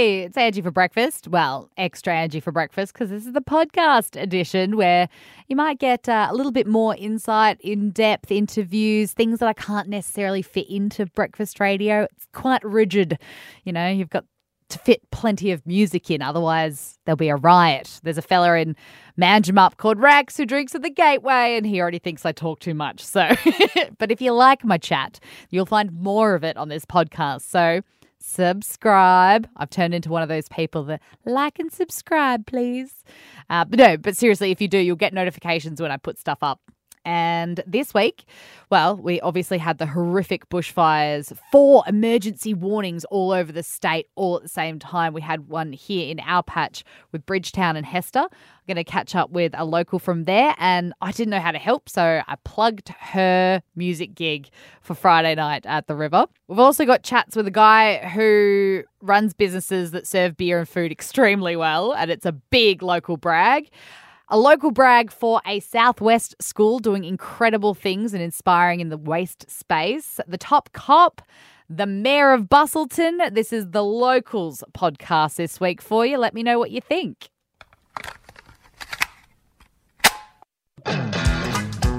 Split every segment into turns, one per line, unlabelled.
It's Angie for breakfast. Well, extra Angie for breakfast because this is the podcast edition where you might get uh, a little bit more insight, in depth interviews, things that I can't necessarily fit into breakfast radio. It's quite rigid. You know, you've got to fit plenty of music in, otherwise, there'll be a riot. There's a fella in Manjimup called Rax who drinks at the gateway, and he already thinks I talk too much. So, but if you like my chat, you'll find more of it on this podcast. So, subscribe. I've turned into one of those people that like and subscribe, please. Uh, but no, but seriously, if you do, you'll get notifications when I put stuff up. And this week, well, we obviously had the horrific bushfires, four emergency warnings all over the state, all at the same time. We had one here in our patch with Bridgetown and Hester. I'm going to catch up with a local from there, and I didn't know how to help, so I plugged her music gig for Friday night at the river. We've also got chats with a guy who runs businesses that serve beer and food extremely well, and it's a big local brag. A local brag for a Southwest school doing incredible things and inspiring in the waste space. The top cop, the mayor of Busselton. This is the locals podcast this week for you. Let me know what you think.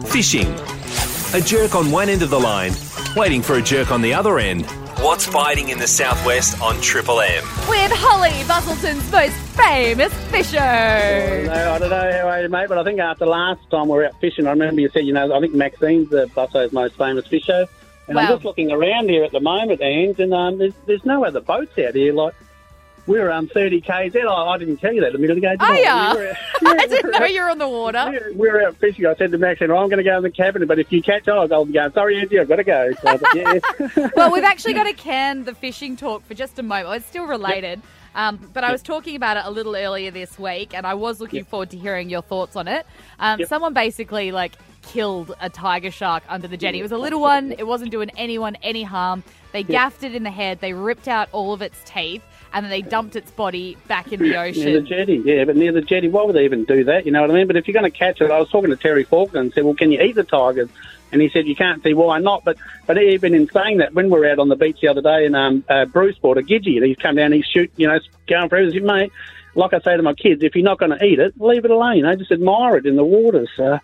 Fishing. A jerk on one end of the line, waiting for a jerk on the other end. What's biting in the southwest on Triple M?
With Holly, Busselton's most famous fisher.
No, I don't know how are you, mate, but I think after last time we were out fishing, I remember you said, you know, I think Maxine's the Busso's most famous fisher. And I'm just looking around here at the moment, Ange, and um, there's, there's no other boats out here. Like, we're um, 30 k's out. I, I didn't tell you that a minute ago. did
Oh,
I?
yeah.
We were
I didn't know you were on the water.
we we were out fishing. I said to Maxine, I'm going to go in the cabin, but if you catch on, I'll be going, sorry, Angie, I've got to go. So, yeah.
well, we've actually got to can the fishing talk for just a moment. It's still related. Um, but I was talking about it a little earlier this week, and I was looking forward to hearing your thoughts on it. Um,
Yep.
Someone basically like killed a tiger shark under the jetty. It was a little one. It wasn't doing anyone any harm. They gaffed it in the head. They ripped out all of its teeth, and then they dumped its body back in the ocean.
Near the jetty, yeah, but near the jetty, why would they even do that? You know what I mean? But if you're going to catch it, I was talking to Terry Faulkner and said, well, can you eat the tigers? And he said, you can't see why not. But but even in saying that, when we were out on the beach the other day and um, uh, Bruceport, a gidgee, and he's come down, he's shooting, you know, going for everything, mate. Like I say to my kids, if you're not going to eat it, leave it alone. Know, just admire it in the water. So.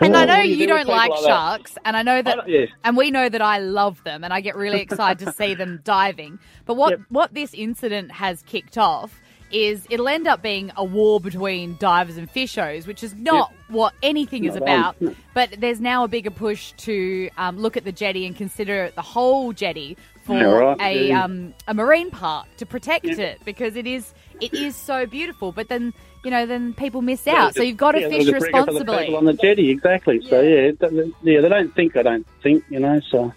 And I know
do
you
do
don't
people
like sharks, and I know that,
yeah.
and we know that I love them, and I get really excited to see them diving. But what
Yep.
what this incident has kicked off is it'll end up being a war between divers and fishers, which is not what anything is about. But there's now a bigger push to um, look at the jetty and consider the whole jetty for
right,
a
yeah.
um, a marine park to protect it because it is it is so beautiful. But then you know then people miss out, so you've got to
Yeah,
fish
there's a trigger for the
responsibly.
people on the jetty, exactly. So
Yeah.
yeah, yeah, they don't think. I don't think, you know. So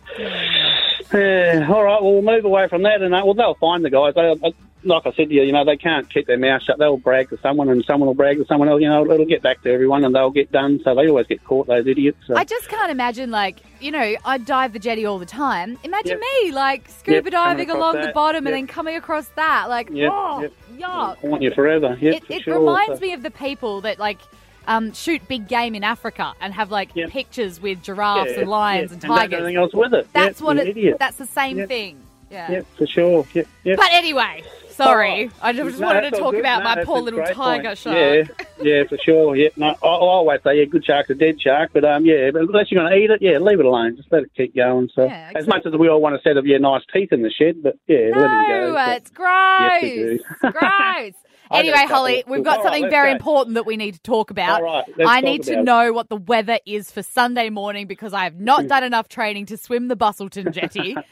yeah, all right. Well, we'll move away from that, and uh, well, they'll find the guys. They, uh, like I said to you, you know, they can't keep their mouth shut. They'll brag to someone, and someone will brag to someone else. You know, it'll get back to everyone, and they'll get done. So they always get caught, those idiots. So.
I just can't imagine, like, you know, I dive the jetty all the time. Imagine
Yep.
me, like, scuba
Yep,
diving along the
that.
bottom and then coming across that. Like,
Yep,
oh,
yep. I want you forever. Yeah,
it
for
it
sure.
reminds
So-
me of the people that, like, um, shoot big game in Africa and have, like,
Yep.
pictures with giraffes
Yeah,
and lions
yeah,
and tigers.
anything else with it.
That's
yeah,
what it,
idiot.
that's the same
Yep.
thing. Yeah.
Yeah, for sure. Yeah, yeah.
But anyway, sorry.
Oh,
I just
no,
wanted to talk about
No,
my poor little tiger
point.
shark.
Yeah, yeah, for sure. Yeah, no, I, I always say, yeah, good shark's a dead shark, but um, yeah, but unless you're going to eat it, yeah, leave it alone. Just let it keep going. So,
Yeah,
as much as we all want to set of yeah, nice teeth in the shed, but yeah, let it go.
No,
So-
it's gross.
Yes,
gross. Anyway, Holly, we've got
All right,
something
let's
very
go.
important that we need to talk about.
Right,
I
talk
need to
it.
know what the weather is for Sunday morning because I have not done enough training to swim the Busselton jetty.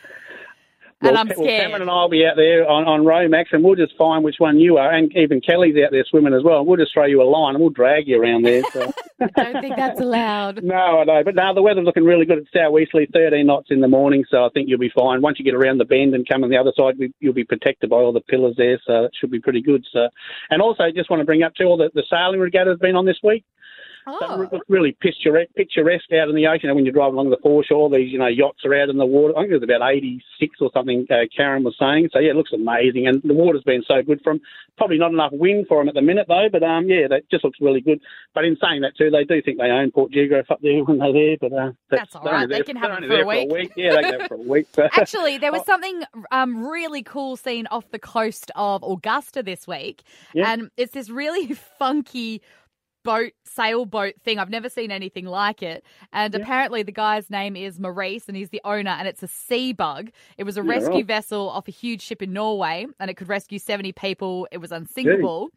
and
Well,
I'm scared.
Well, Cameron and I will be out there on, on Romax, and we'll just find which one you are, and even Kelly's out there swimming as well. We'll just throw you a line, and we'll drag you around there. So.
I don't think that's allowed.
No, I know, but no, the weather's looking really good. It's southeasterly, 13 knots in the morning, so I think you'll be fine. Once you get around the bend and come on the other side, we- you'll be protected by all the pillars there, so it should be pretty good. So, and also, just want to bring up too, all the, the sailing regatta has been on this week.
Oh.
So it looks really picturesque, picturesque out in the ocean. And when you drive along the foreshore, these you know yachts are out in the water. I think there's about 86 or something. Uh, Karen was saying. So yeah, it looks amazing, and the water's been so good for them. Probably not enough wind for them at the minute though, but um yeah, that just looks really good. But in saying that too, they do think they own Port Geographe up there when they're there. But uh,
That's all
they're
They
there-
can have
they're
it
only
for a week.
Yeah, they can have it for a week. So.
Actually, there
Oh.
was something um, really cool seen off the coast of Augusta this week,
Yeah.
and it's this really funky boat sailboat thing. I've never seen anything like it. And apparently, the guy's name is Maurice, and he's the owner. And it's a sea bug. It was a
Yeah,
rescue vessel off a huge ship in Norway, and it could rescue seventy people. It was unsinkable.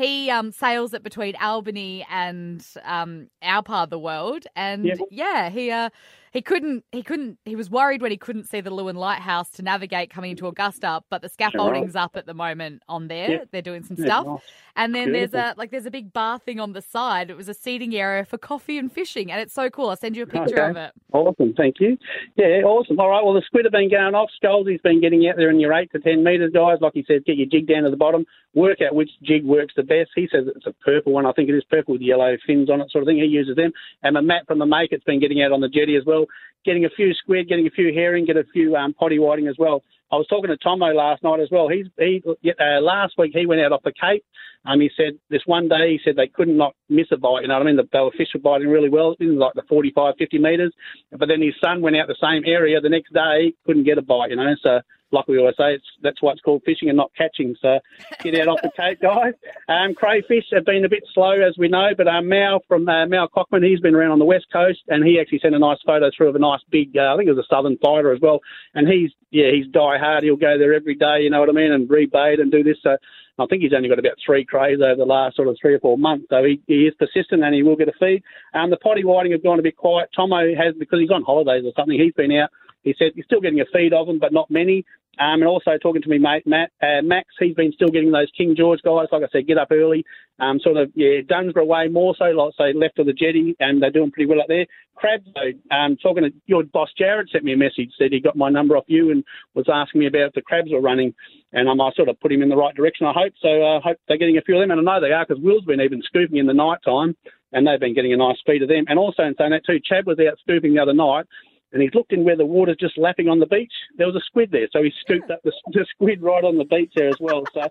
He um, sails it between Albany and um, our part of the world, and
Yeah.
yeah, he uh, he couldn't he couldn't he was worried when he couldn't see the Leeuwin Lighthouse to navigate coming into Augusta, but the scaffolding's up at the moment on there.
Yeah.
They're doing some stuff.
nice.
And then there's a like there's a big bar thing on the side. It was a seating area for coffee and fishing, and it's so cool. I'll send you a picture
Okay.
of it.
Awesome, thank you. Yeah, awesome. All right, well, the squid have been going off. Scholzy's been getting out there in your 8 to 10 metres, guys. Like he says, get your jig down to the bottom, work out which jig works the best. He says it's a purple one. I think it is purple with yellow fins on it, sort of thing. He uses them. And the Matt from the Make it's been getting out on the jetty as well, getting a few squid, getting a few herring, get a few um, potty whiting as well. I was talking to Tomo last night as well. He's he uh, last week he went out off the Cape. Um, he said this one day he said they couldn't not miss a bite. You know what I mean? The, they were fish were biting really well in like the 45, 50 metres. But then his son went out the same area the next day, couldn't get a bite. You know, so like we always say, it's that's why it's called fishing and not catching. So get out off the Cape, guys. Um, crayfish have been a bit slow as we know, but um, Mao from uh, Mao Cockman, he's been around on the west coast, and he actually sent a nice photo through of a nice big, uh, I think it was a southern fighter as well. And he's yeah, he's die hard. He'll go there every day. You know what I mean, and rebait and do this. So I think he's only got about three crays over the last sort of three or four months. So he, he is persistent and he will get a feed. Um, the potty whiting have gone a bit quiet. Tomo has because he's on holidays or something. He's been out. He said he's still getting a feed of them, but not many. Um, and also talking to me mate Matt uh, Max, he's been still getting those King George guys. Like I said, get up early. Um, sort of yeah, Dunsborough way more so, like say left of the jetty, and they're doing pretty well up there. Crabs though, um, talking to your boss Jared sent me a message, said he got my number off you and was asking me about if the crabs were running, and um, I sort of put him in the right direction. I hope so. I uh, hope they're getting a few of them, and I know they are because Will's been even scooping in the night time, and they've been getting a nice feed of them. And also in saying that too, Chad was out scooping the other night. And he's looked in where the water's just lapping on the beach. There was a squid there, so he scooped up the, the squid right on the beach there as well. So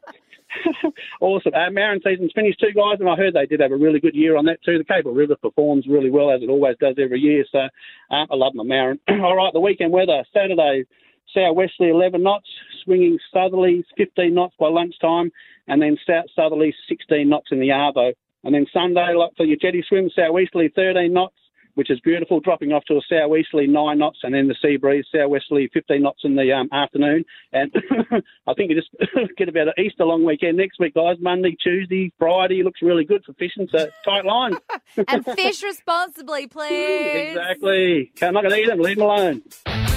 awesome. Uh, Marron season's finished too, guys, and I heard they did have a really good year on that too. The Capel River performs really well as it always does every year. So uh, I love my Marron. All right, the weekend weather Saturday. Southwesterly 11 knots, swinging southerly 15 knots by lunchtime, and then south southerly 16 knots in the Arvo. And then Sunday, like for your jetty swim, southeasterly 13 knots, which is beautiful, dropping off to a southeasterly 9 knots, and then the sea breeze, southwesterly 15 knots in the um, afternoon. And I think you just get about an Easter long weekend next week, guys. Monday, Tuesday, Friday looks really good for fishing, so tight line.
And fish responsibly, please.
exactly. I'm not going to eat them, leave them alone.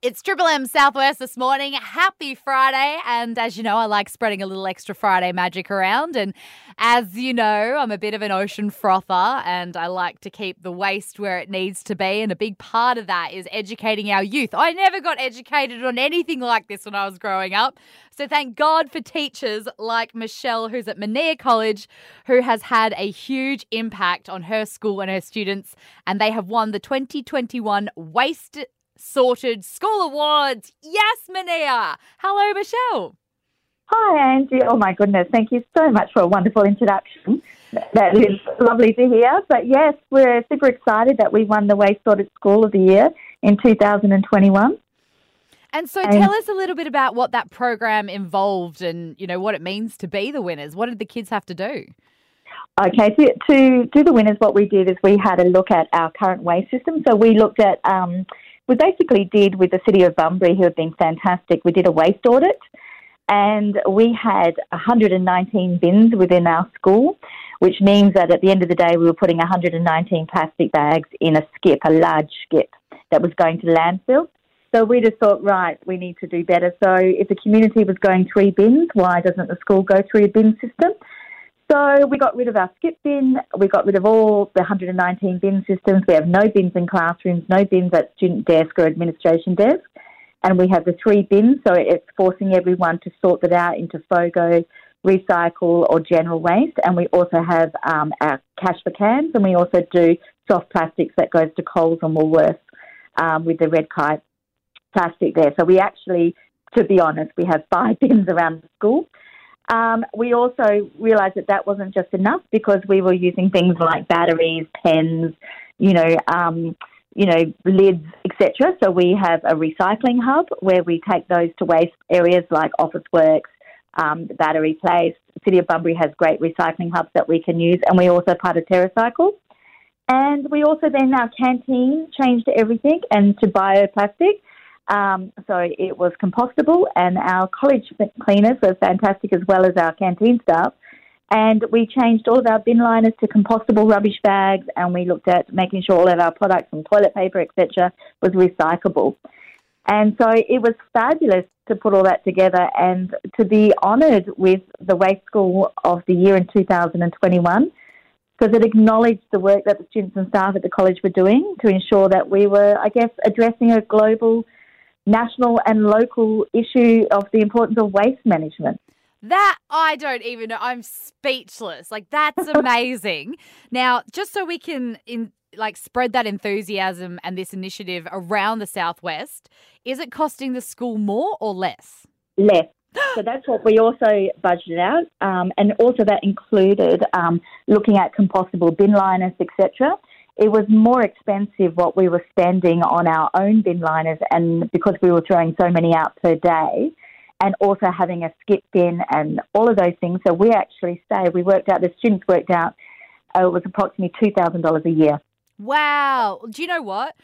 It's Triple M Southwest this morning. Happy Friday. And as you know, I like spreading a little extra Friday magic around. And as you know, I'm a bit of an ocean frother and I like to keep the waste where it needs to be. And a big part of that is educating our youth. I never got educated on anything like this when I was growing up. So thank God for teachers like Michelle, who's at Manea College, who has had a huge impact on her school and her students. And they have won the 2021 Waste sorted school awards. Yes, Manea. Hello, Michelle.
Hi, Angie. Oh, my goodness. Thank you so much for a wonderful introduction. That is lovely to hear. But yes, we're super excited that we won the Waste Sorted School of the Year in 2021.
And so
And-
tell us a little bit about what that program involved and, you know, what it means to be the winners. What did the kids have to do?
Okay, to, to do the winners, what we did is we had a look at our current waste system. So we looked at, um, we basically did with the City of Bunbury, who have been fantastic, we did a waste audit and we had 119 bins within our school, which means that at the end of the day, we were putting 119 plastic bags in a skip, a large skip that was going to landfill. So we just thought, right, we need to do better. So if the community was going three bins, why doesn't the school go through a bin system? So we got rid of our skip bin. We got rid of all the 119 bin systems. We have no bins in classrooms, no bins at student desk or administration desk. And we have the three bins, so it's forcing everyone to sort that out into FOGO, recycle or general waste, and we also have um, our cash for cans, and we also do soft plastics that goes to Coles and Woolworths um, with the red kite plastic there. So we actually, to be honest, we have five bins around the school. Um, we also realised that that wasn't just enough because we were using things like batteries, pens, you know, um, you know, lids, etc. So we have a recycling hub where we take those to waste areas like Officeworks, um, the Battery Place. City of Bunbury has great recycling hubs that we can use, and we also part of TerraCycle. And we also then our canteen changed everything and to bioplastic. Um, so it was compostable, and our college cleaners were fantastic as well as our canteen staff. And we changed all of our bin liners to compostable rubbish bags, and we looked at making sure all of our products and toilet paper, etc., was recyclable. And so it was fabulous to put all that together and to be honoured with the Waste School of the Year in 2021 because it acknowledged the work that the students and staff at the college were doing to ensure that we were, I guess, addressing a global, national, and local issue of the importance of waste management.
That I don't even know. I'm speechless. Like that's amazing. now, just so we can in like spread that enthusiasm and this initiative around the southwest, is it costing the school more or less?
Less. so that's what we also budgeted out, um, and also that included um, looking at compostable bin liners, etc. It was more expensive what we were spending on our own bin liners, and because we were throwing so many out per day, and also having a skip bin and all of those things. So we actually say we worked out the students worked out uh, it was approximately two thousand dollars a year.
Wow! Do you know what?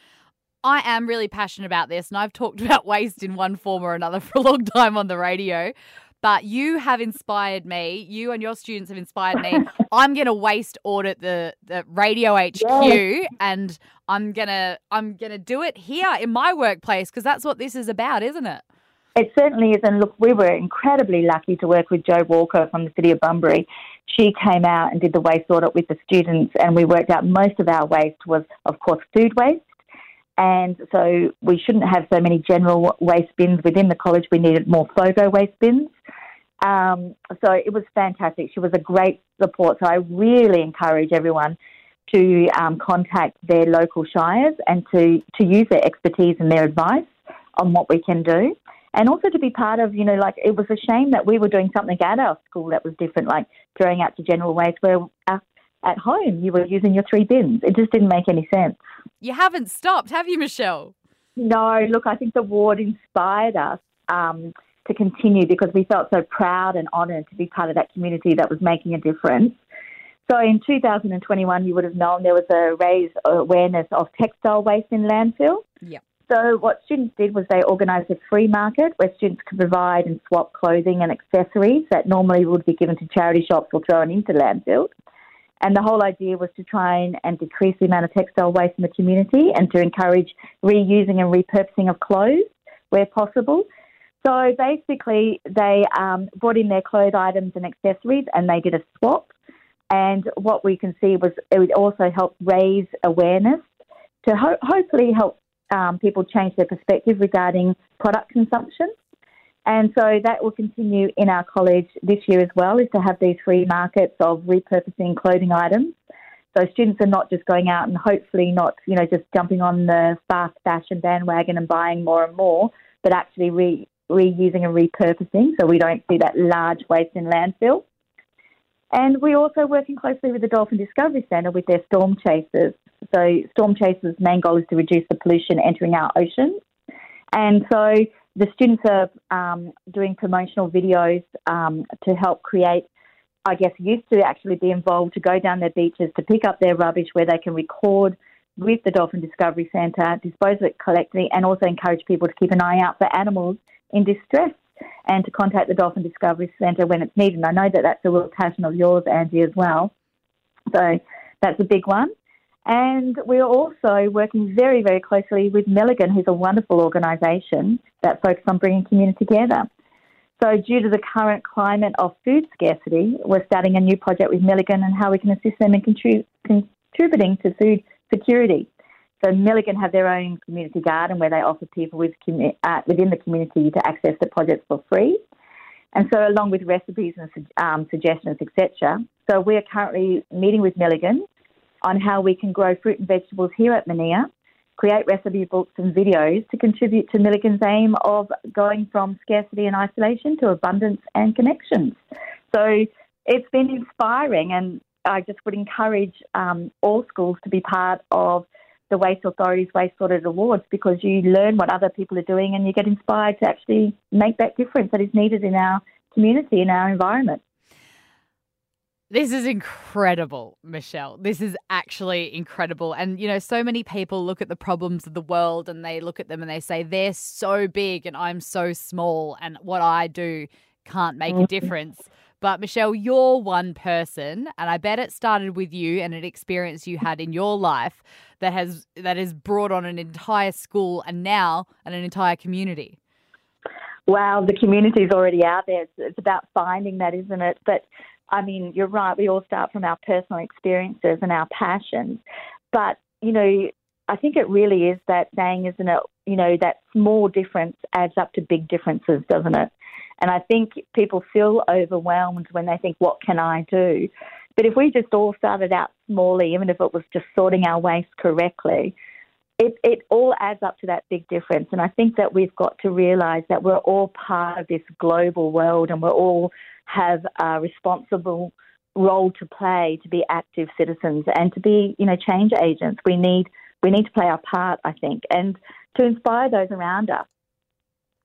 I am really passionate about this, and I've talked about waste in one form or another for a long time on the radio. But you have inspired me. You and your students have inspired me. I'm going to waste audit the, the radio HQ, yes. and I'm gonna I'm gonna do it here in my workplace because that's what this is about, isn't it?
It certainly is. And look, we were incredibly lucky to work with Jo Walker from the City of Bunbury. She came out and did the waste audit with the students, and we worked out most of our waste was, of course, food waste. And so we shouldn't have so many general waste bins within the college. We needed more FOGO waste bins. Um, so it was fantastic. She was a great support. So I really encourage everyone to um, contact their local shires and to, to use their expertise and their advice on what we can do and also to be part of, you know, like it was a shame that we were doing something at our school that was different, like throwing out to general waste where at home you were using your three bins. It just didn't make any sense.
You haven't stopped, have you, Michelle?
No, look, I think the ward inspired us um, to continue because we felt so proud and honoured to be part of that community that was making a difference. So in 2021, you would have known there was a raised awareness of textile waste in landfill.
Yeah.
So what students did was they organised a free market where students could provide and swap clothing and accessories that normally would be given to charity shops or thrown into landfill. And the whole idea was to try and, and decrease the amount of textile waste in the community and to encourage reusing and repurposing of clothes where possible. So basically, they um, brought in their clothes items and accessories and they did a swap. And what we can see was it would also help raise awareness to ho- hopefully help um, people change their perspective regarding product consumption. And so that will continue in our college this year as well, is to have these free markets of repurposing clothing items. So students are not just going out and hopefully not, you know, just jumping on the fast fashion bandwagon and buying more and more, but actually re- reusing and repurposing so we don't see that large waste in landfill. And we're also working closely with the Dolphin Discovery Centre with their storm chasers. So, storm chasers' main goal is to reduce the pollution entering our oceans. And so, the students are um, doing promotional videos um, to help create, I guess, used to actually be involved to go down their beaches to pick up their rubbish where they can record with the Dolphin Discovery Centre, dispose of it collectively, and also encourage people to keep an eye out for animals in distress and to contact the Dolphin Discovery Centre when it's needed. And I know that that's a real passion of yours, Angie, as well. So that's a big one. And we're also working very, very closely with Milligan, who's a wonderful organisation that focuses on bringing community together. So, due to the current climate of food scarcity, we're starting a new project with Milligan and how we can assist them in contrib- contributing to food security. So Milligan have their own community garden where they offer people with, uh, within the community to access the projects for free. and so along with recipes and um, suggestions, etc. So we are currently meeting with Milligan on how we can grow fruit and vegetables here at Manea, create recipe books and videos to contribute to Milligan's aim of going from scarcity and isolation to abundance and connections. So it's been inspiring, and I just would encourage um, all schools to be part of the Waste Authority's Waste Audit Awards because you learn what other people are doing and you get inspired to actually make that difference that is needed in our community, in our environment.
This is incredible, Michelle. This is actually incredible. And, you know, so many people look at the problems of the world and they look at them and they say, they're so big and I'm so small and what I do can't make a mm-hmm. difference. But Michelle, you're one person, and I bet it started with you and an experience you had in your life that has that has brought on an entire school and now an entire community.
Wow, the community is already out there. It's, it's about finding that, isn't it? But I mean, you're right. We all start from our personal experiences and our passions. But, you know, I think it really is that saying, isn't it? You know, that small difference adds up to big differences, doesn't it? And I think people feel overwhelmed when they think, what can I do? But if we just all started out smallly, even if it was just sorting our waste correctly, it, it all adds up to that big difference. And I think that we've got to realise that we're all part of this global world and we're all have a responsible role to play to be active citizens and to be, you know, change agents. We need we need to play our part, I think, and to inspire those around us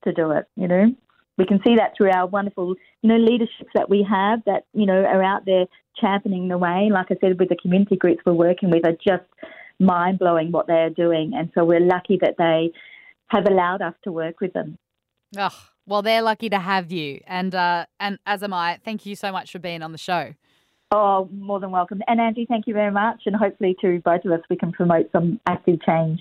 to do it. You know, we can see that through our wonderful, you know, leaderships that we have that you know are out there championing the way. Like I said, with the community groups we're working with, are just mind blowing what they are doing, and so we're lucky that they have allowed us to work with them.
Oh, well, they're lucky to have you, and uh, and as am I. Thank you so much for being on the show.
Oh, more than welcome. And Angie, thank you very much. And hopefully, to both of us, we can promote some active change.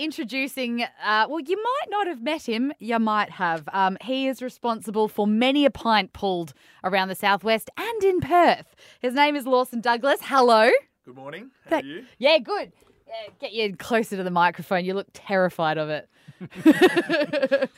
Introducing, uh, well, you might not have met him, you might have. Um, he is responsible for many a pint pulled around the southwest and in Perth. His name is Lawson Douglas. Hello.
Good morning. How are you?
Yeah, good. Yeah, get you closer to the microphone. You look terrified of it.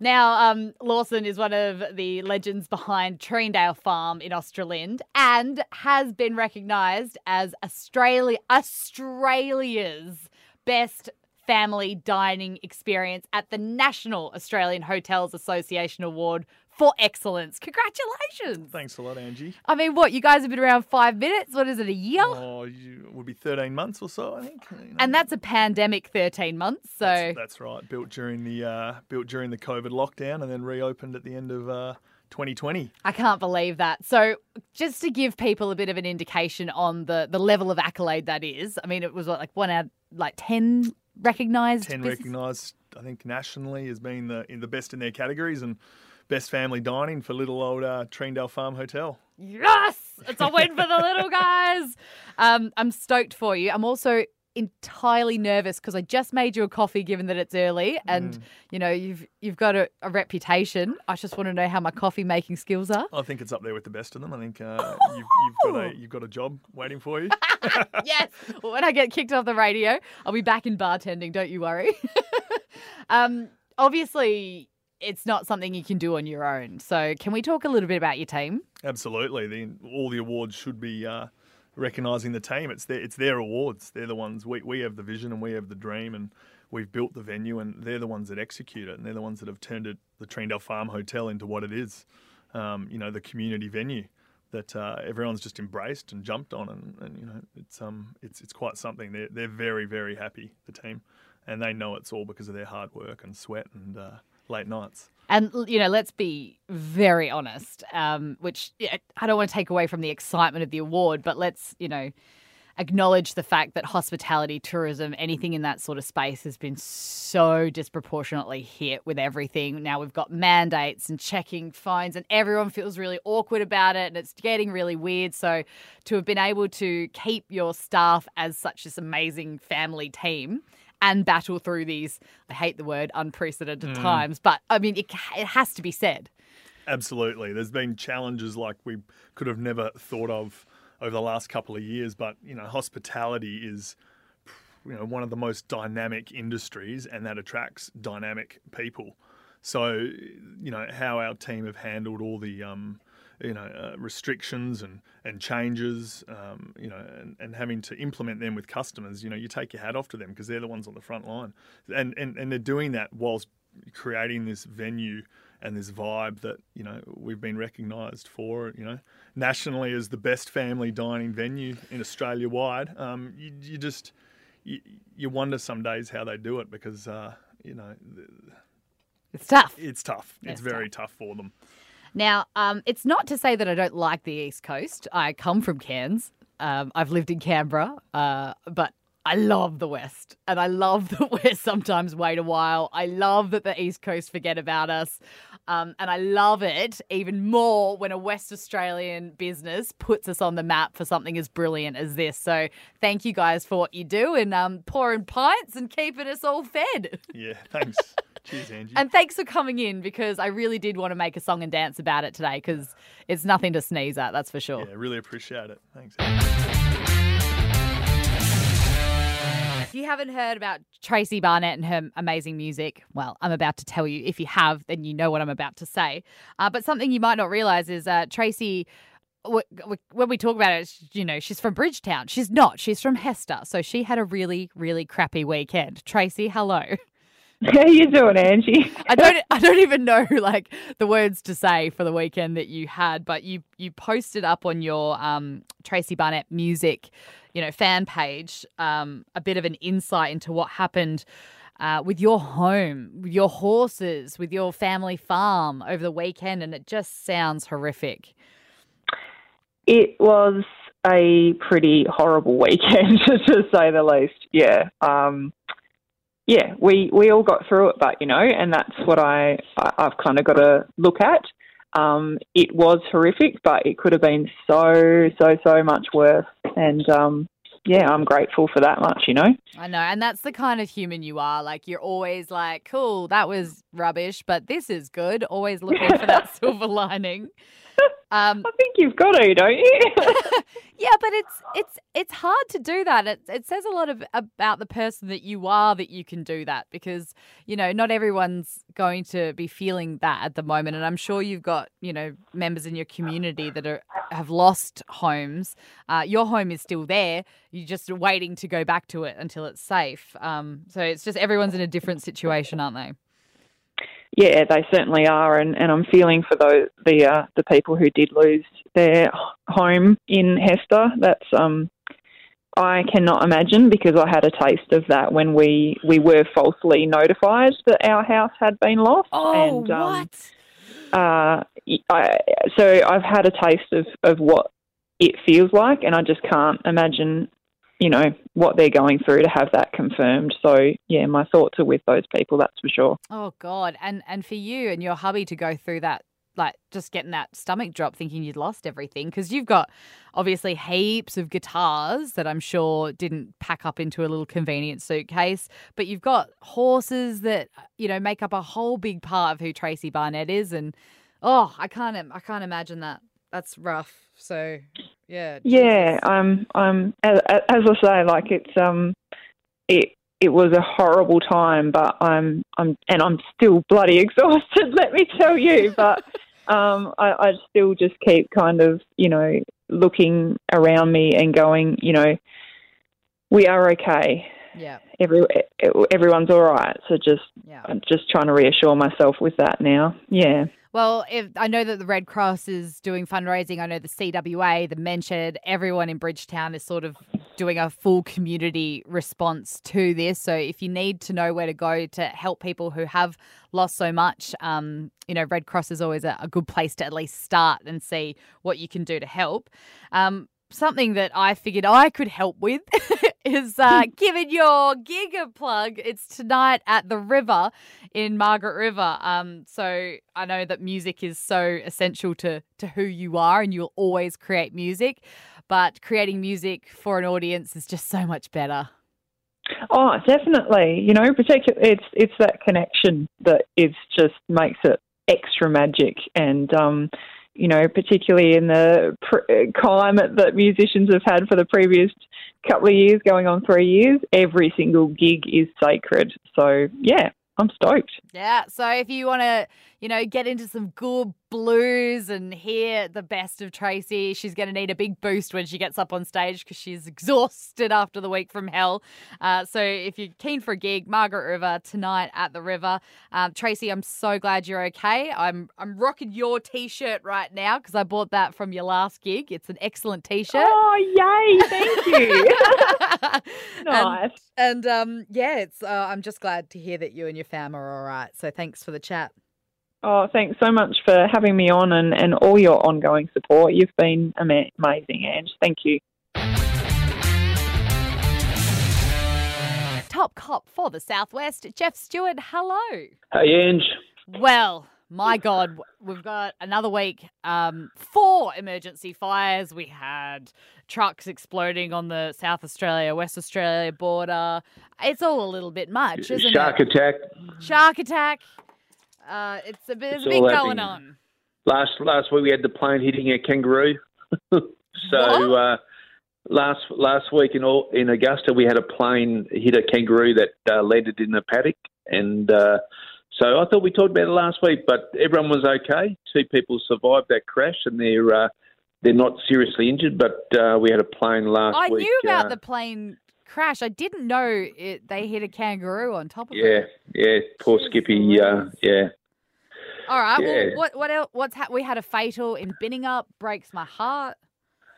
now, um, Lawson is one of the legends behind Treendale Farm in Australind and has been recognised as Australia Australia's best family dining experience at the National Australian Hotels Association Award for excellence. Congratulations.
Thanks a lot, Angie.
I mean, what, you guys have been around five minutes? What is it, a year?
Oh, you, it would be 13 months or so, I think.
You know. And that's a pandemic 13 months, so.
That's, that's right. Built during the uh, built during the COVID lockdown and then reopened at the end of uh, 2020.
I can't believe that. So, just to give people a bit of an indication on the, the level of accolade that is, I mean, it was what, like one out like 10 recognised?
10 recognised, I think, nationally as being the, in the best in their categories. And best family dining for little old uh, Treendale Farm Hotel.
Yes, it's a win for the little guys. Um, I'm stoked for you. I'm also entirely nervous because I just made you a coffee, given that it's early, and mm. you know you've you've got a, a, reputation. I just want to know how my coffee making skills are.
I think it's up there with the best of them. I think uh, you've, you've, got a you've got a job waiting for you.
yes. Well, when I get kicked off the radio, I'll be back in bartending. Don't you worry. um, obviously, it's not something you can do on your own. So, can we talk a little bit about your team?
Absolutely. The, all the awards should be uh, recognising the team. It's their, it's their awards. They're the ones we, we have the vision and we have the dream and we've built the venue and they're the ones that execute it and they're the ones that have turned it, the Treendale Farm Hotel into what it is. Um, you know, the community venue that uh, everyone's just embraced and jumped on, and, and you know, it's um, it's it's quite something. They're they're very very happy the team, and they know it's all because of their hard work and sweat and uh, late nights.
And you know, let's be very honest. Um, which I don't want to take away from the excitement of the award, but let's you know acknowledge the fact that hospitality, tourism, anything in that sort of space has been so disproportionately hit with everything. Now we've got mandates and checking phones, and everyone feels really awkward about it, and it's getting really weird. So to have been able to keep your staff as such this amazing family team and battle through these, I hate the word, unprecedented mm. times. But I mean, it, it has to be said.
Absolutely. There's been challenges like we could have never thought of over the last couple of years, but, you know, hospitality is you know one of the most dynamic industries, and that attracts dynamic people. So, you know how our team have handled all the um, you know uh, restrictions and and changes, um, you know, and, and having to implement them with customers. You know, you take your hat off to them because they're the ones on the front line, and and and they're doing that whilst creating this venue and this vibe that you know we've been recognised for, you know, nationally as the best family dining venue in Australia wide. Um, you, you just you, you wonder some days how they do it because uh, you know
It's tough.
it's tough. It's,
It's
very tough for them.
Now, um, it's not to say that I don't like the East Coast. I come from Cairns. Um, I've lived in Canberra, uh, but I love the West, and I love that we're sometimes wait a while. I love that the East Coast forget about us, um, and I love it even more when a West Australian business puts us on the map for something as brilliant as this. So, thank you guys for what you do and um, pouring pints and keeping us all fed.
Yeah, thanks. Cheers, Angie.
And thanks for coming in because I really did want to make a song and dance about it today because it's nothing to sneeze at, that's for sure.
yeah, really appreciate it. Thanks.
If you haven't heard about Tracy Barnett and her amazing music, well, I'm about to tell you. If you have, then you know what I'm about to say. Uh, but something you might not realize is uh, Tracy. When we talk about it, you know, she's from Bridgetown. She's not. She's from Hester. So she had a really, really crappy weekend. Tracy, hello.
How you doing, Angie?
I don't I don't even know like the words to say for the weekend that you had, but you you posted up on your um, Tracy Barnett music, you know, fan page, um, a bit of an insight into what happened uh, with your home, with your horses, with your family farm over the weekend, and it just sounds horrific.
It was a pretty horrible weekend, to say the least. Yeah. Um, yeah, we, we all got through it, but you know, and that's what I, I I've kind of got to look at. Um, it was horrific, but it could have been so so so much worse. And um, yeah, I'm grateful for that much. You know.
I know, and that's the kind of human you are. Like you're always like, "Cool, that was rubbish, but this is good." Always looking for that silver lining. Um,
I think you've got to, don't you?
Yeah, but it's it's it's hard to do that. It it says a lot of about the person that you are that you can do that because you know not everyone's going to be feeling that at the moment, and I'm sure you've got you know members in your community that are have lost homes. Uh, your home is still there. You're just waiting to go back to it until it's safe. Um, so it's just everyone's in a different situation, aren't they?
Yeah, they certainly are, and, and I'm feeling for those the uh, the people who did lose their home in Hester. That's um, I cannot imagine because I had a taste of that when we we were falsely notified that our house had been lost.
Oh,
and, um,
what?
uh, I, so I've had a taste of, of what it feels like, and I just can't imagine, you know, what they're going through to have that confirmed. So yeah, my thoughts are with those people, that's for sure.
Oh God! And and for you and your hubby to go through that, like just getting that stomach drop, thinking you'd lost everything, because you've got obviously heaps of guitars that I'm sure didn't pack up into a little convenient suitcase, but you've got horses that you know make up a whole big part of who Tracy Barnett is, and oh, I can't I can't imagine that. That's rough. So yeah.
Yeah,
Jesus.
um, um, as, as I say, like it's um, it it was a horrible time, but I'm I'm and I'm still bloody exhausted. Let me tell you, but um, I, I still just keep kind of you know looking around me and going, you know, we are okay.
yeah.
Every everyone's all right. So just
Yeah.
I'm just trying to reassure myself with that now. Yeah.
Well, if I know that the Red Cross is doing fundraising, I know the CWA, the Mentioned, everyone in Bridgetown is sort of doing a full community response to this. So if you need to know where to go to help people who have lost so much, um, you know, Red Cross is always a, a good place to at least start and see what you can do to help. Um, something that I figured I could help with is uh, giving your gig a plug. It's tonight at the River in Margaret River. Um, so I know that music is so essential to to who you are, and you'll always create music. But creating music for an audience is just so much better.
Oh, definitely. You know, particularly it's it's that connection that is just makes it extra magic. And um, you know, particularly in the climate that musicians have had for the previous couple of years, going on three years, every single gig is sacred. So, yeah, I'm stoked.
Yeah. So if you want to, you know, get into some good blues and hear the best of Tracy, she's going to need a big boost when she gets up on stage because she's exhausted after the week from hell. Uh, so if you're keen for a gig, Margaret River tonight at the River. Um, Tracy, I'm so glad you're okay. I'm I'm rocking your t-shirt right now because I bought that from your last gig. It's an excellent t-shirt.
Oh, yay! Thank you. nice.
And, and um, yeah, it's. Uh, I'm just glad to hear that you and your fam are all right. So thanks for the chat.
Oh, thanks so much for having me on and, and all your ongoing support. You've been amazing, Ange. Thank you.
Top cop for the Southwest, Jeff Stewart. Hello.
Hey, Ange.
Well, my God, we've got another week. Um, four emergency fires. We had trucks exploding on the South Australia, West Australia border. It's all a little bit much, isn't
Shark
it?
Shark attack.
Shark attack. Uh, it's a bit, there's a bit going
happening.
on.
Last last week we had the plane hitting a kangaroo. so uh, last last week in all, in Augusta we had a plane hit a kangaroo that uh, landed in a paddock, and uh, so I thought we talked about it last week, but everyone was okay. Two people survived that crash, and they're uh, they're not seriously injured. But uh, we had a plane last
I
week.
I knew about
uh,
the plane crash. I didn't know it, they hit a kangaroo on top of
yeah,
it.
yeah. Yeah. Poor
Jeez
Skippy. Uh, yeah.
All right. Well, what what else? What's ha- we had a fatal in Binningup Breaks my heart.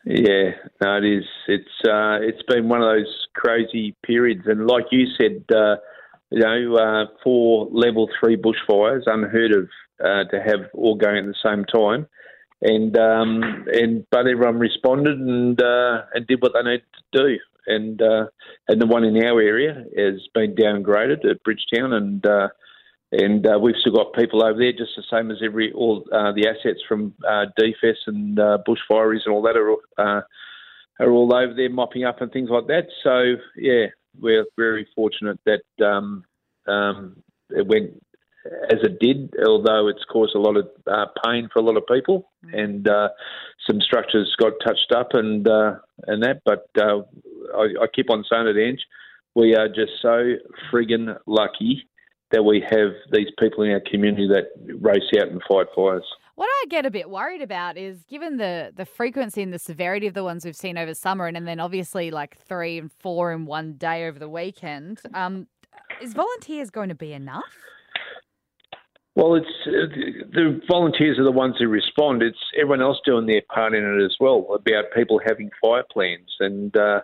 Yeah, no, it is. It's uh, it's been one of those crazy periods, and like you said, uh, you know, uh, four level three bushfires, unheard of uh, to have all going at the same time, and um, and but everyone responded and uh, and did what they needed to do, and uh, and the one in our area has been downgraded at Bridgetown, and uh, and uh, we've still got people over there, just the same as every all uh, the assets from uh, DFS and uh, bushfires and all that are uh, are all over there mopping up and things like that. So yeah, we're very fortunate that um, um, it went as it did, although it's caused a lot of uh, pain for a lot of people, and uh, some structures got touched up and uh, and that. But uh, I, I keep on saying it, Ange. We are just so friggin' lucky that we have these people in our community that race out and fight fires.
What I get a bit worried about is given the the frequency and the severity of the ones we've seen over summer, and, and then obviously like three and four in one day over the weekend. Um, is volunteers going to be enough?
Well, it's uh, the volunteers are the ones who respond. It's everyone else doing their part in it as well. About people having fire plans and uh,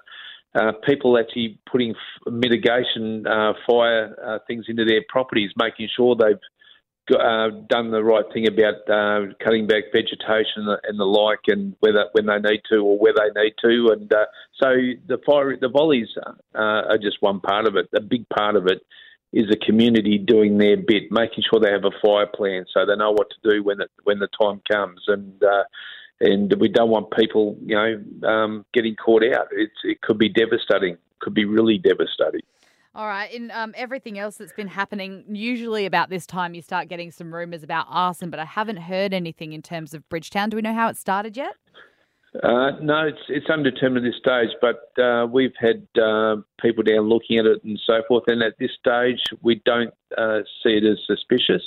uh, people actually putting f- mitigation uh, fire uh, things into their properties, making sure they've uh, done the right thing about uh, cutting back vegetation and the like, and whether when they need to or where they need to. And so the fire, the volleys are just one part of it. A big part of it is the community doing their bit, making sure they have a fire plan so they know what to do when it, when the time comes, and and we don't want people, you know, um, getting caught out. It's it could be devastating, could be really devastating.
All right. In um, everything else that's been happening, usually about this time you start getting some rumours about arson, but I haven't heard anything in terms of Bridgetown. Do we know how it started yet?
Uh, no, it's it's undetermined at this stage, but uh, we've had uh, people down looking at it and so forth, and at this stage we don't uh, see it as suspicious.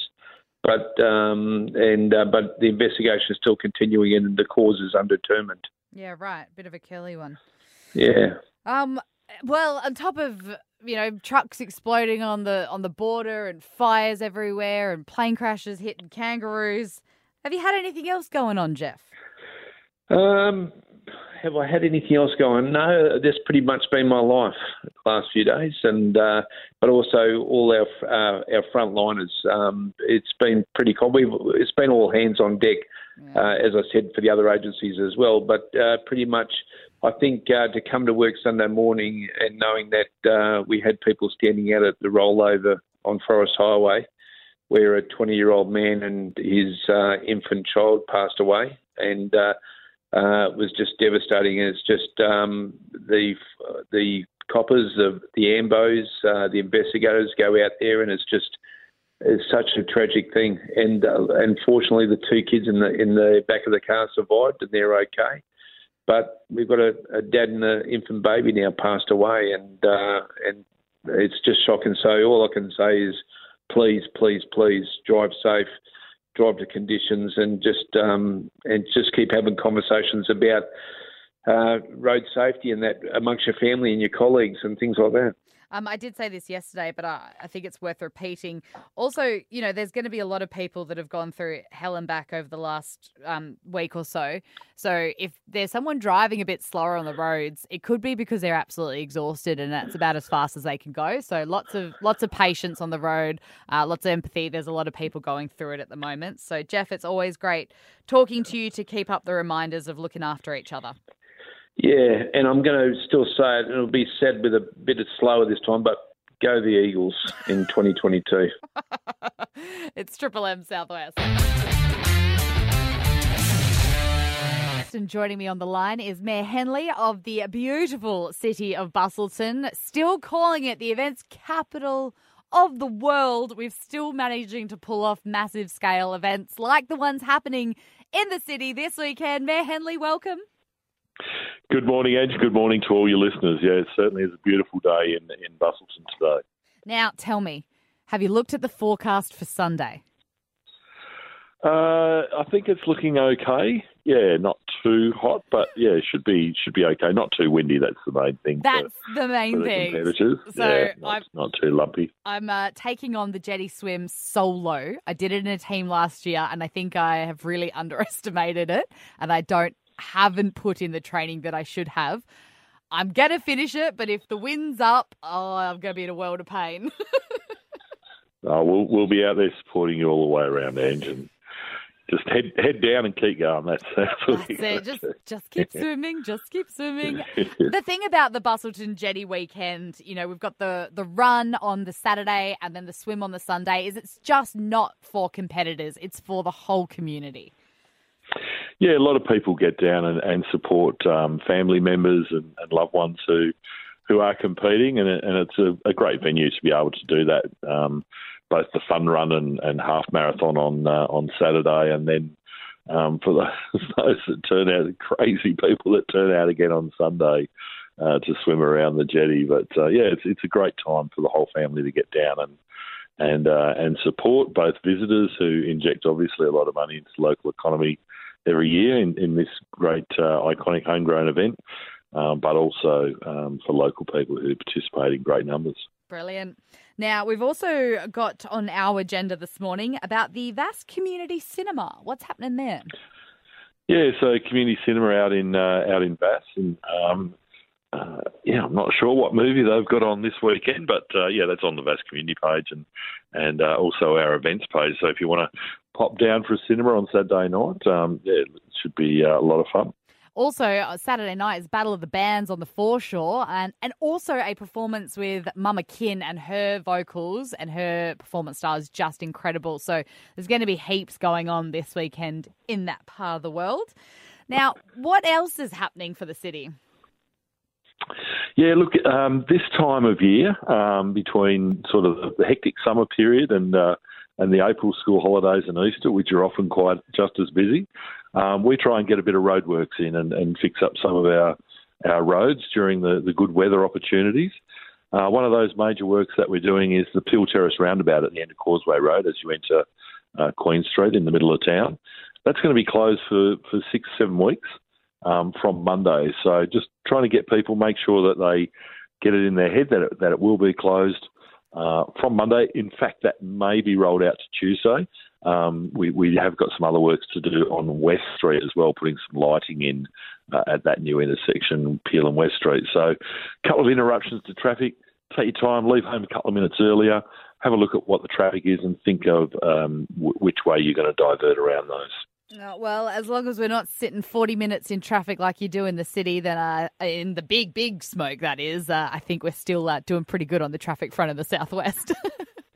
But um, and uh, but the investigation is still continuing, and the cause is undetermined.
Yeah, right. Bit of a curly one.
Yeah.
Um. Well, on top of you know trucks exploding on the on the border and fires everywhere and plane crashes hitting kangaroos, have you had anything else going on, Jeff?
Um, have I had anything else going? No, that's pretty much been my life the last few days, and uh, but also all our uh, our frontliners. Um, it's been pretty cool. We've, it's been all hands on deck, uh, as I said for the other agencies as well. But uh, pretty much, I think uh, to come to work Sunday morning and knowing that uh, we had people standing out at the rollover on Forrest Highway, where a 20 year old man and his uh, infant child passed away, and uh, was just devastating. And it's just um, the the coppers, the the ambos, uh, the investigators go out there, and it's just it's such a tragic thing. And uh, unfortunately, the two kids in the in the back of the car survived, and they're okay. But we've got a, a dad and an infant baby now passed away, and uh, and it's just shocking. So all I can say is, please, please, please drive safe, drive to conditions, and just um, and just keep having conversations about uh, road safety and that amongst your family and your colleagues and things like that.
Um, I did say this yesterday, but I, I, think it's worth repeating. Also, you know, there's going to be a lot of people that have gone through hell and back over the last um, week or so. So if there's someone driving a bit slower on the roads, it could be because they're absolutely exhausted, and that's about as fast as they can go. So lots of lots of patience on the road, uh, lots of empathy. There's a lot of people going through it at the moment. So Jeff, it's always great talking to you to keep up the reminders of looking after each other.
Yeah, and I'm going to still say it. and It'll be said with a bit of slower this time, but go the Eagles in 2022.
it's Triple M Southwest. And joining me on the line is Mayor Henley of the beautiful city of Busselton, still calling it the events capital of the world. We're still managing to pull off massive scale events like the ones happening in the city this weekend. Mayor Henley, welcome.
Good morning, Edge. Good morning to all your listeners. Yeah, it certainly is a beautiful day in, in Busselton today.
Now, tell me, have you looked at the forecast for Sunday?
Uh, I think it's looking okay. Yeah, not too hot, but yeah, it should be should be okay. Not too windy. That's the main thing.
That's for, the main
the
thing.
Competitors. So yeah, not, not, too lumpy.
I'm uh, taking on the jetty swim solo. I did it in a team last year, and I think I have really underestimated it. And I don't haven't put in the training that I should have. I'm gonna finish it, but if the wind's up, oh, I'm gonna be in a world of pain.
oh, we'll we'll be out there supporting you all the way around, Ange, and just head head down and keep going. That's that's,
that's it. Just just keep swimming. Just keep swimming. the thing about the Busselton Jetty weekend, you know, we've got the the run on the Saturday and then the swim on the Sunday. Is it's just not for competitors. It's for the whole community.
Yeah, a lot of people get down and, and support um, family members and, and, loved ones who who are competing, and, and it's a, a, great venue to be able to do that. Um, both the fun run and, and half marathon on uh, on Saturday, and then um, for the, those that turn out, crazy people that turn out again on Sunday uh, to swim around the jetty. But uh, yeah, it's it's a great time for the whole family to get down and and uh, and support both visitors who inject obviously a lot of money into the local economy every year in, in this great uh, iconic homegrown event, um, but also um, for local people who participate in great numbers.
Brilliant. Now, we've also got on our agenda this morning about the Vasse Community Cinema. What's happening there?
Yeah, so community cinema out in uh, out in Vasse, and um, uh, yeah, I'm not sure what movie they've got on this weekend, but uh, yeah, that's on the Vasse community page and and uh, also our events page. So if you want to pop down for a cinema on Saturday night, um, yeah, it should be uh, a lot of fun.
Also, uh, Saturday night is Battle of the Bands on the foreshore, and and also a performance with Mama Kin and her vocals and her performance style is just incredible. So there's going to be heaps going on this weekend in that part of the world. Now, what else is happening for the city?
Yeah, look, um, this time of year, um, between sort of the hectic summer period and uh, and the April school holidays and Easter, which are often quite just as busy, um, we try and get a bit of roadworks in and, and fix up some of our our roads during the, the good weather opportunities. Uh, one of those major works that we're doing is the Peel Terrace roundabout at the end of Causeway Road as you enter uh, Queen Street in the middle of town. That's going to be closed for, for six, seven weeks um, from Monday. So just trying to get people, make sure that they get it in their head that it, that it will be closed uh, from Monday. In fact, that may be rolled out to Tuesday. Um, we, we have got some other works to do on West Street as well, putting some lighting in uh, at that new intersection, Peel and West Street. So, a couple of interruptions to traffic. Take your time, leave home a couple of minutes earlier, have a look at what the traffic is, and think of um, w- which way you're going to divert around those.
Uh, well, as long as we're not sitting 40 minutes in traffic like you do in the city, then uh, in the big, big smoke, that is, uh, I think we're still uh, doing pretty good on the traffic front in the southwest.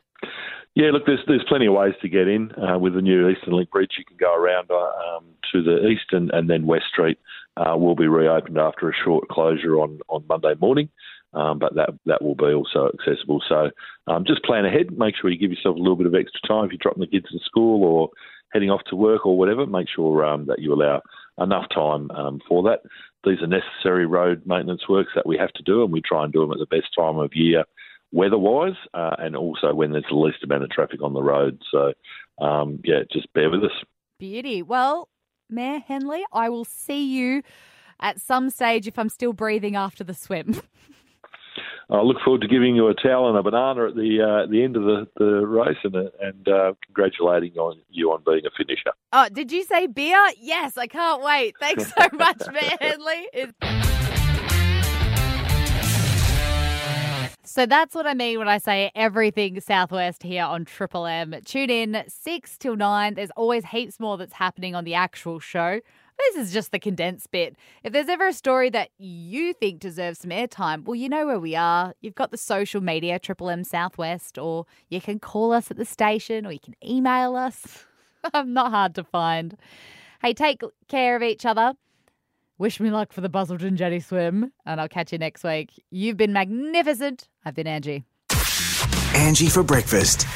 yeah, look, there's there's plenty of ways to get in uh, with the new Eastern Link Bridge. You can go around uh, um, to the east and, and then West Street will be reopened after a short closure on, on Monday morning. um, but that that will be also accessible. So um, just plan ahead. Make sure you give yourself a little bit of extra time if you're dropping the kids to school or heading off to work or whatever. Make sure um, that you allow enough time um, for that. These are necessary road maintenance works that we have to do, and we try and do them at the best time of year weather-wise, uh, and also when there's the least amount of traffic on the road. So, um, yeah, just bear with us.
Beauty. Well, Mayor Henley, I will see you at some stage if I'm still breathing after the swim.
I look forward to giving you a towel and a banana at the uh, the end of the, the race and uh, and uh, congratulating on you on being a finisher.
Oh, did you say beer? Yes, I can't wait. Thanks so much, Mayor Henley. So that's what I mean when I say everything Southwest here on Triple M. Tune in 6 till 9. There's always heaps more that's happening on the actual show. This is just the condensed bit. If there's ever a story that you think deserves some airtime, well, you know where we are. You've got the social media, Triple M Southwest, or you can call us at the station, or you can email us. I'm not hard to find. Hey, take care of each other. Wish me luck for the Busselton Jetty swim, and I'll catch you next week. You've been magnificent. I've been Angie.
Angie for breakfast.